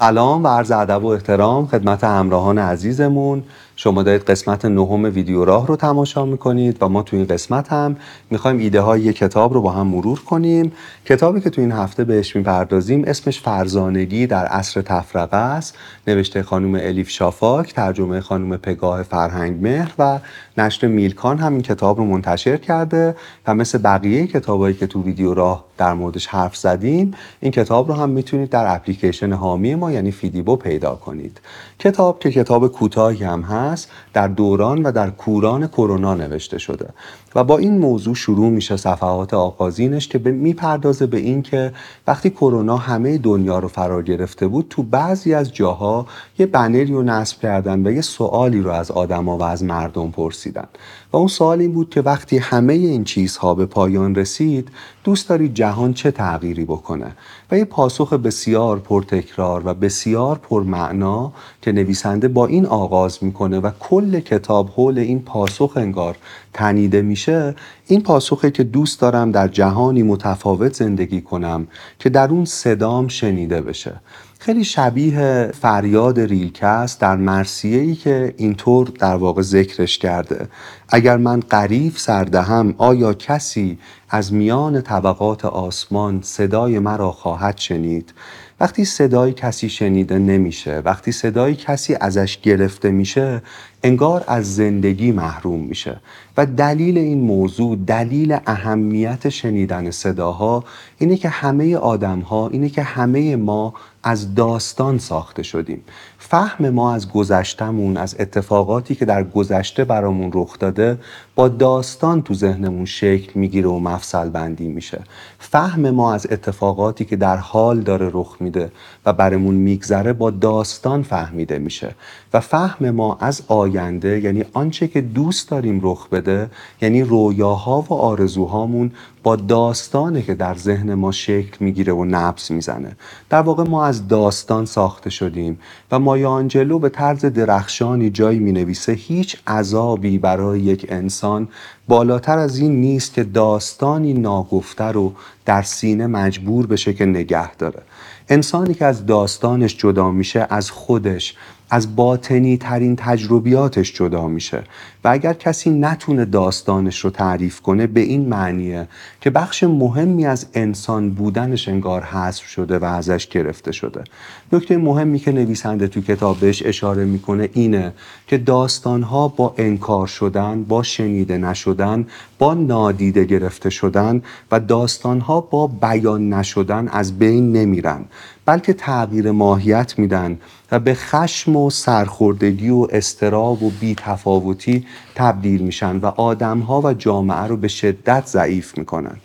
سلام و عرض ادب و احترام خدمت همراهان عزیزمون. شما دارید قسمت نهم ویدیو راه رو تماشا می‌کنید و ما تو این قسمت هم می‌خوایم ایده های یک کتاب رو با هم مرور کنیم. کتابی که تو این هفته بهش می‌پردازیم اسمش فرزانگی در عصر تفرقه است. نوشته خانم الیف شافاک ترجمه خانم پگاه فرهنگ مهر و نشر میلکان هم این کتاب رو منتشر کرده و مثل بقیه کتابایی که تو ویدیو راه در موردش حرف زدیم این کتاب رو هم می‌تونید در اپلیکیشن حامی ما یعنی فیدیبو پیدا کنید. کتاب که کتاب کوتاهی هم هست در دوران و در کوران کرونا نوشته شده. و با این موضوع شروع میشه صفحات آغازینش که می‌پردازه به این که وقتی کرونا همه دنیا رو فرا گرفته بود تو بعضی از جاها یه بنری رو نصب کردن و یه سوالی رو از آدما و از مردم پرسیدن. و اون سوال این بود که وقتی همه این چیزها به پایان رسید دوست دارید جهان چه تغییری بکنه؟ و یه پاسخ بسیار پرتکرار و بسیار پرمعنا که نویسنده با این آغاز می‌کنه و کل کتاب حول این پاسخ انگار تنیده میشه. این پاسخه که دوست دارم در جهانی متفاوت زندگی کنم که در اون صدام شنیده بشه. خیلی شبیه فریاد ریلکست در مرسیه ای که اینطور در واقع ذکرش کرده. اگر من قریف سردهم آیا کسی از میان طبقات آسمان صدای مرا خواهد شنید؟ وقتی صدای کسی شنیده نمیشه وقتی صدای کسی ازش گرفته میشه انگار از زندگی محروم میشه. و دلیل این موضوع دلیل اهمیت شنیدن صداها اینه که همه آدم ها اینه که همه ما از داستان ساخته شدیم. فهم ما از گذشتمون از اتفاقاتی که در گذشته برامون رخ داده با داستان تو ذهنمون شکل می‌گیره و مفصل بندی میشه. فهم ما از اتفاقاتی که در حال داره رخ میده و برامون میگذره با داستان فهمیده میشه. و فهم ما از آینده یعنی آنچه که دوست داریم رخ بده یعنی رویاها و آرزوهامون داستانه که در ذهن ما شکل می‌گیره و نبس می‌زنه. در واقع ما از داستان ساخته شدیم و مایا آنجلو به طرز درخشانی جایی می نویسه هیچ عذابی برای یک انسان. بالاتر از این نیست که داستانی ناگفته رو در سینه مجبور بشه که نگه داره. انسانی که از داستانش جدا میشه از خودش از باطنی ترین تجربیاتش جدا میشه. و اگر کسی نتونه داستانش رو تعریف کنه به این معنیه که بخش مهمی از انسان بودنش انگار حذف شده و ازش گرفته شده. نکته مهمی که نویسنده تو کتابش اشاره می‌کنه اینه که داستانها با انکار شدن با شنیده نشدن با نادیده گرفته شدن و داستانها با بیان نشدن از بین نمیرن. بلکه تغییر ماهیت میدن و به خشم و سرخوردگی و استراب و بیتفاوتی تبدیل میشن و آدمها و جامعه رو به شدت ضعیف می‌کنن.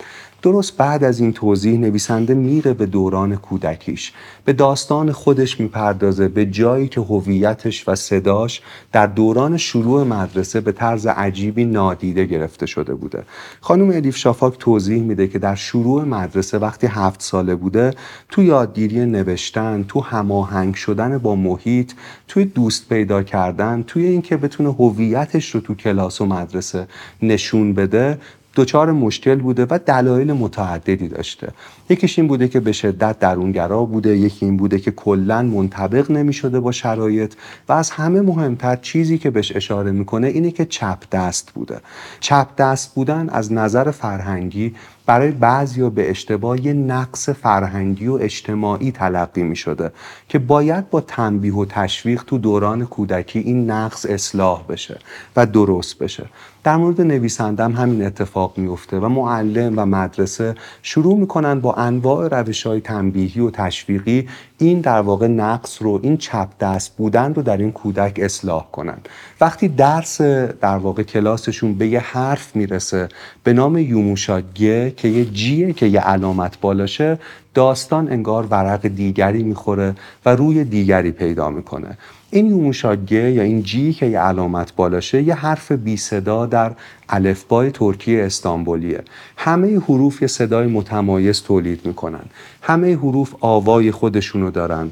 درست بعد از این توضیح نویسنده میره به دوران کودکیش. به داستان خودش می‌پردازه به جایی که هویتش و صداش در دوران شروع مدرسه به طرز عجیبی نادیده گرفته شده بوده. خانم الیف شافاک توضیح میده که در شروع مدرسه وقتی هفت ساله بوده تو یادگیری نوشتن تو هماهنگ شدن با محیط توی دوست پیدا کردن توی اینکه بتونه هویتش رو تو کلاس و مدرسه نشون بده دچار مشکل بوده و دلایل متعددی داشته. یکیش این بوده که به شدت درونگرا بوده یکی این بوده که کلا منطبق نمی شده با شرایط و از همه مهمتر چیزی که بهش اشاره می‌کنه اینه که چپ دست بوده. چپ دست بودن از نظر فرهنگی برای بعضی به اشتباه یه نقص فرهنگی و اجتماعی تلقی می شده که باید با تنبیه و تشویق تو دوران کودکی این نقص اصلاح بشه و درست بشه. در مورد نویسندم همین اتفاق میفته و معلم و مدرسه شروع می‌کنن با انواع روش های تنبیهی و تشویقی این در واقع نقص رو این چپ دست بودن رو در این کودک اصلاح کنن. وقتی درس در واقع کلاسشون به یه حرف می‌رسه به نام یوموشاگه که یه جیه که یه علامت بالاشه داستان انگار ورق دیگری می‌خوره و روی دیگری پیدا می‌کنه. این یوموشاگه یا این جی که یه علامت بالاشه یه حرف بی صدا در الفبای ترکی استانبولیه. همه حروف یه صدای متمایز تولید می‌کنن. همه حروف آوای خودشونو دارن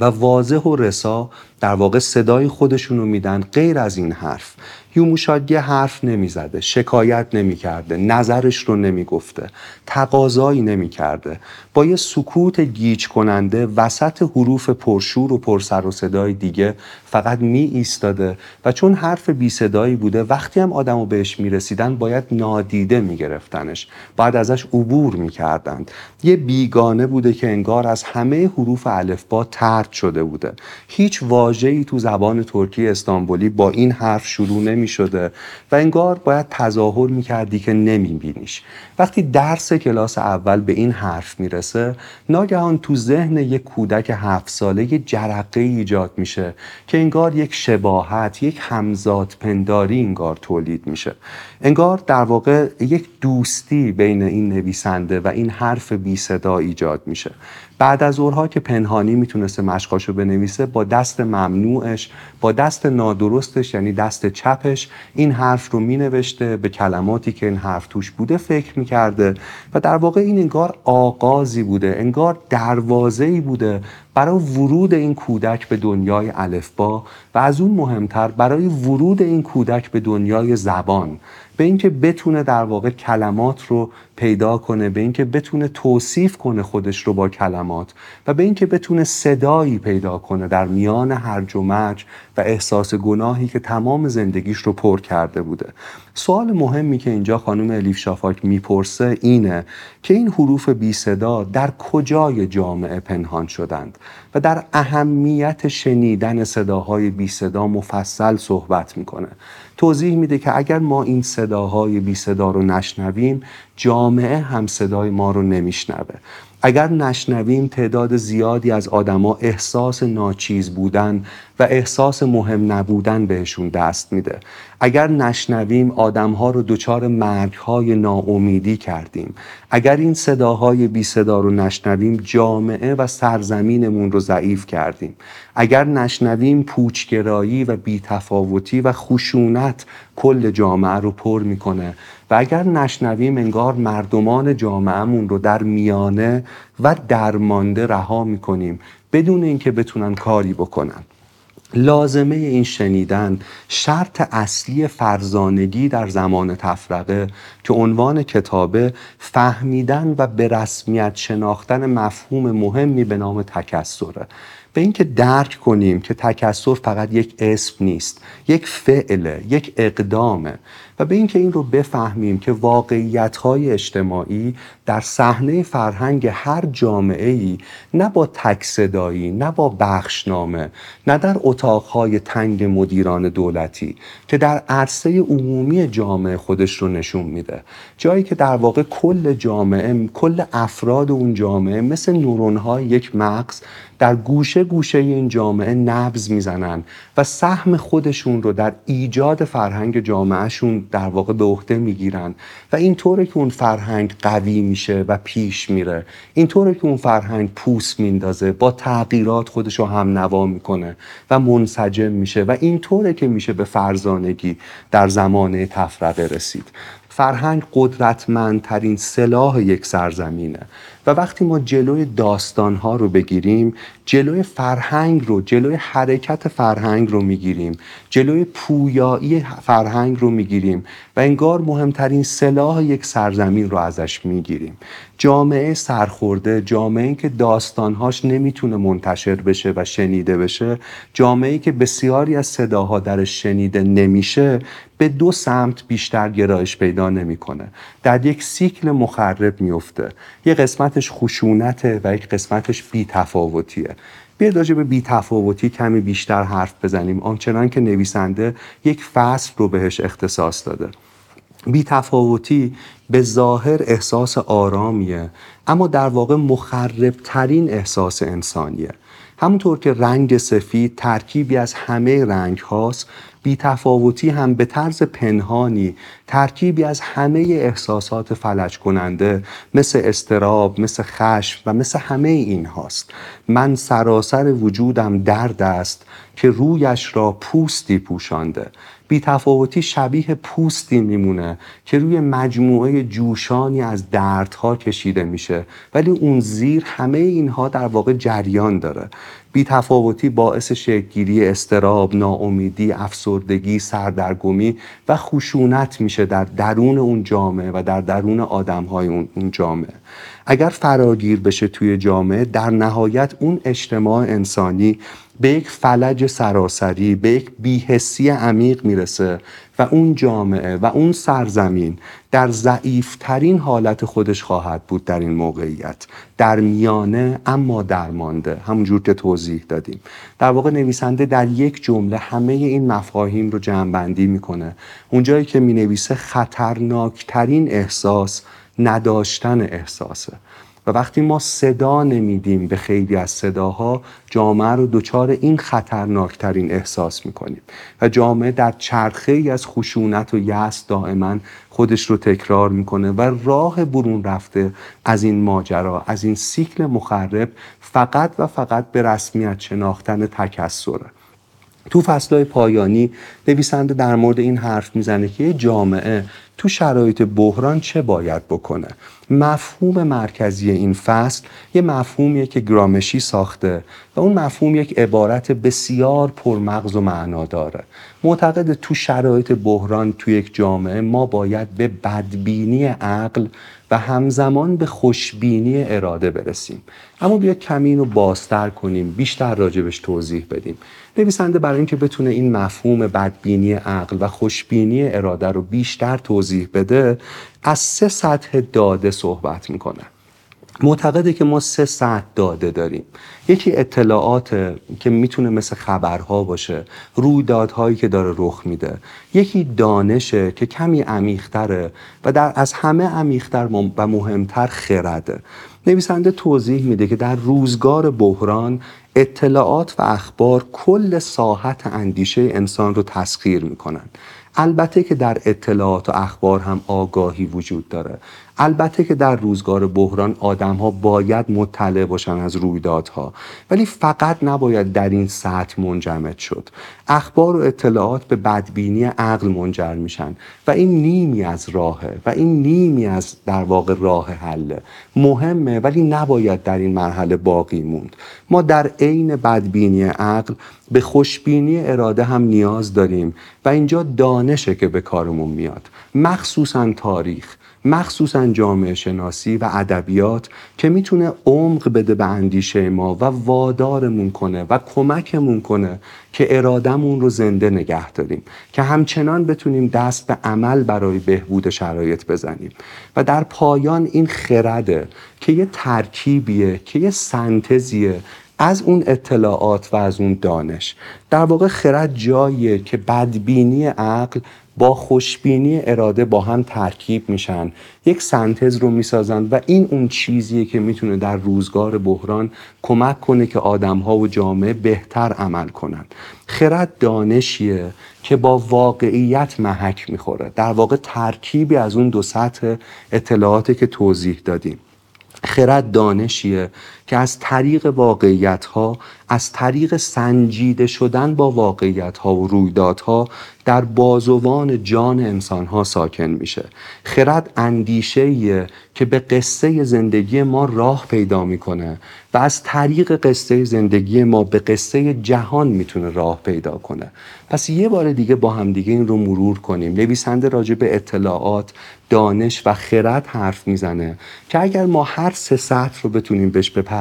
و واضح و رسا در واقع صدای خودشون رو میدن غیر از این حرف. یوموشاگی حرف نمی‌زده شکایت نمی‌کرده نظرش رو نمی‌گفته تقاضایی نمی‌کرده. با یه سکوت گیج کننده وسط حروف پرشور و پرسر و صدای دیگه فقط می ایستاده و چون حرف بی صدایی بوده وقتی هم آدمو بهش می‌رسیدن باید نادیده میگرفتنش. باید ازش عبور می‌کردند. یه بیگانه بوده که انگار از همه حروف الفبا ترد شده بوده. هیچ واژه‌ای تو زبان ترکی استانبولی با این حرف شروع نمی شده و انگار باید تظاهر می‌کردی که نمیبینیش. وقتی درس کلاس اول به این حرف می‌رسه ناگهان تو ذهن یک کودک هفت ساله یه جرقه ایجاد میشه که انگار یک شباهت یک همزاد پنداری انگار تولید میشه. انگار در واقع یک دوستی بین این نویسنده و این حرف بی صدا ایجاد میشه. بعد از اورها که پنهانی می‌تونسته مشقاشو بنویسه با دست ممنوعش با دست نادرستش یعنی دست چپش این حرف رو مینوشته به کلماتی که این حرف توش بوده فکر می‌کرده و در واقع این انگار آغازی بوده انگار دروازه‌ای بوده برای ورود این کودک به دنیای الفبا و از اون مهمتر برای ورود این کودک به دنیای زبان. به اینکه بتونه در واقع کلمات رو پیدا کنه به اینکه بتونه توصیف کنه خودش رو با کلمات و به اینکه بتونه صدایی پیدا کنه در میان هرج و مرج و احساس گناهی که تمام زندگیش رو پر کرده بوده. سوال مهمی که اینجا خانم الیف شافاک می‌پرسه اینه که این حروف بی صدا در کجای جامعه پنهان شدند و در اهمیت شنیدن صداهای بی صدا مفصل صحبت می‌کنه. توضیح میده که اگر ما این صداهای بی صدا رو نشنویم جامعه هم صدای ما رو نمیشنوه. اگر نشنویم تعداد زیادی از آدما احساس ناچیز بودن و احساس مهم نبودن بهشون دست میده. اگر نشنویم آدمها رو دچار مرگهای ناامیدی کردیم. اگر این صداهای بی صدا رو نشنویم جامعه و سرزمینمون رو ضعیف کردیم. اگر نشنویم پوچگرایی و بیتفاوتی و خشونت کل جامعه رو پر می‌کنه. و اگر نشنویم انگار مردمان جامعهمون رو در میانه و درمانده رها می‌کنیم بدون اینکه بتونن کاری بکنن. لازمه این شنیدن شرط اصلی فرزانگی در زمان تفرقه که عنوان کتابه فهمیدن و به رسمیت شناختن مفهوم مهمی به نام تکسره. به اینکه درک کنیم که تکسر فقط یک اسم نیست یک فعله یک اقدامه. و به اینکه این رو بفهمیم که واقعیت های اجتماعی در صحنه فرهنگ هر جامعه ای نه با تکصدایی نه با بخشنامه نه در اتاقهای تنگ مدیران دولتی که در عرصه عمومی جامعه خودش رو نشون میده. جایی که در واقع کل جامعه کل افراد اون جامعه مثل نورونهای یک مغز در گوشه گوشه این جامعه نبز می‌زنن و سهم خودشون رو در ایجاد فرهنگ جامعهشون در واقع به عهده می‌گیرن. و اینطوره که اون فرهنگ قوی میشه و پیش میره. اینطوره که اون فرهنگ پوست میندازه با تغییرات خودش رو هم نوا می‌کنه و منسجم میشه و اینطوره که میشه به فرزانگی در زمانه تفرقه رسید. فرهنگ قدرتمندترین سلاح یک سرزمینه. و وقتی ما جلوی داستانها رو بگیریم جلوی فرهنگ رو جلوی حرکت فرهنگ رو می‌گیریم جلوی پویایی فرهنگ رو می‌گیریم و انگار مهمترین سلاح یک سرزمین رو ازش می‌گیریم. جامعه سرخورده جامعه که داستانهاش نمی‌تونه منتشر بشه و شنیده بشه جامعه که بسیاری از صداها درش شنیده نمیشه به دو سمت بیشتر گرایش پیدا نمی‌کنه. در یک سیکل مخرب میفته یه قسمتش خشونته و یک قسمتش بیتفاوتیه. بیاید راجع به بیتفاوتی کمی بیشتر حرف بزنیم. آنچنان که نویسنده یک فصل رو بهش اختصاص داده. بیتفاوتی به ظاهر احساس آرامیه اما در واقع مخربترین احساس انسانیه. همونطور که رنگ سفید ترکیبی از همه رنگ هاست بیتفاوتی هم به طرز پنهانی ترکیبی از همه احساسات فلج کننده مثل استراب، مثل خشم و مثل همه این هاست. من سراسر وجودم درد است که رویش را پوستی پوشانده. بیتفاوتی شبیه پوستی میمونه که روی مجموعه جوشانی از دردها کشیده میشه. ولی اون زیر همه اینها در واقع جریان داره. بیتفاوتی باعث شکلگیری استراب، ناامیدی، افسردگی، سردرگمی و خشونت میشه در درون اون جامعه و در درون آدمهای اون جامعه. اگر فراگیر بشه توی جامعه در نهایت اون اجتماع انسانی به یک فلج سراسری به یک بیهسی عمیق می‌رسه و اون جامعه و اون سرزمین در ضعیفترین حالت خودش خواهد بود در این موقعیت. در میانه اما درمانده همونجور که توضیح دادیم. در واقع نویسنده در یک جمله همه این مفاهیم رو جمعبندی می‌کنه. اونجایی که می‌نویسه خطرناکترین احساس نداشتن احساسه. و وقتی ما صدا نمیدیم به خیلی از صداها جامعه رو دچار این خطرناکترین احساس می‌کنیم. و جامعه در چرخه ای از خشونت و یأس دائما خودش رو تکرار می‌کنه و راه برون رفته از این ماجرا از این سیکل مخرب فقط و فقط به رسمیت شناختن تکسره. تو فصلهای پایانی نویسنده در مورد این حرف می‌زنه که جامعه تو شرایط بحران چه باید بکنه؟ مفهوم مرکزی این فصل یه مفهومیه که گرامشی ساخته و اون مفهوم یک عبارت بسیار پرمغز و معنا داره. معتقد تو شرایط بحران تو یک جامعه ما باید به بدبینی عقل و همزمان به خوشبینی اراده برسیم. اما بیا کمی رو بازتر کنیم بیشتر راجبش توضیح بدیم. نویسنده برای اینکه بتونه این مفهوم بدبینی عقل و خوشبینی اراده رو بیشتر توضیح بده از سه سطح داده صحبت می‌کنه. معتقده که ما سه سطح داده داریم. یکی اطلاعات که می‌تونه مثل خبرها باشه رویدادهایی که داره رخ میده. یکی دانشه که کمی عمیقتره و در از همه عمیقتر و مهمتر خرده. نویسنده توضیح میده که در روزگار بحران اطلاعات و اخبار کل ساحت اندیشه انسان رو تسخیر می‌کنن. البته که در اطلاعات و اخبار هم آگاهی وجود داره. البته که در روزگار بحران آدم ها باید مطلع باشن از رویدادها ولی فقط نباید در این سطح منجمد شد. اخبار و اطلاعات به بدبینی عقل منجر میشن و این نیمی از راهه و این نیمی از در واقع راه حله مهمه ولی نباید در این مرحله باقی موند. ما در عین بدبینی عقل به خوشبینی اراده هم نیاز داریم و اینجا دانشه که به کارمون میاد. مخصوصا تاریخ. مخصوصا جامعه شناسی و ادبیات که می‌تونه عمق بده به اندیشه ما و وادارمون کنه و کمکمون کنه که ارادمون رو زنده نگه داریم که همچنان بتونیم دست به عمل برای بهبود شرایط بزنیم. و در پایان این خرده که یه ترکیبیه که یه سنتزیه از اون اطلاعات و از اون دانش. در واقع خرد جاییه که بدبینی عقل با خوشبینی اراده با هم ترکیب میشن. یک سنتز رو می‌سازن و این اون چیزیه که می‌تونه در روزگار بحران کمک کنه که آدمها و جامعه بهتر عمل کنن. خرد دانشیه که با واقعیت محک می‌خوره. در واقع ترکیبی از اون دو سطح اطلاعاتی که توضیح دادیم. خرد دانشیه که از طریق واقعیت ها از طریق سنجیده شدن با واقعیت ها و رویدادها در بازوان جان انسان ها ساکن میشه. خرد اندیشه که به قصه زندگی ما راه پیدا می‌کنه و از طریق قصه زندگی ما به قصه جهان می‌تونه راه پیدا کنه. پس یه بار دیگه با هم دیگه این رو مرور کنیم. نویسنده راجع به اطلاعات دانش و خرد حرف می‌زنه که اگر ما هر سه سطح رو بتونیم بهش بپردازیم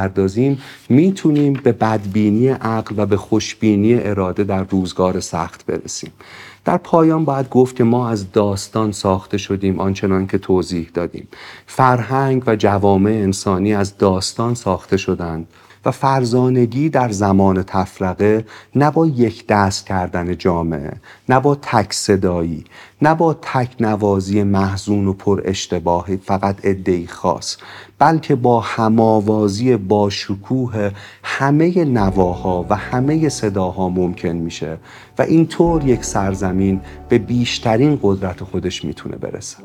می‌تونیم به بدبینی عقل و به خوشبینی اراده در روزگار سخت برسیم. در پایان باید گفت که ما از داستان ساخته شدیم آنچنان که توضیح دادیم. فرهنگ و جوامع انسانی از داستان ساخته شدند. و فرزانگی در زمان تفرقه نه با یک دست کردن جامعه نه با تک صدایی نه با تک نوازی محزون و پر اشتباهی فقط ادهی خاص بلکه با هماوازی با شکوه همه نواها و همه صداها ممکن میشه و اینطور یک سرزمین به بیشترین قدرت خودش می‌تونه برسه.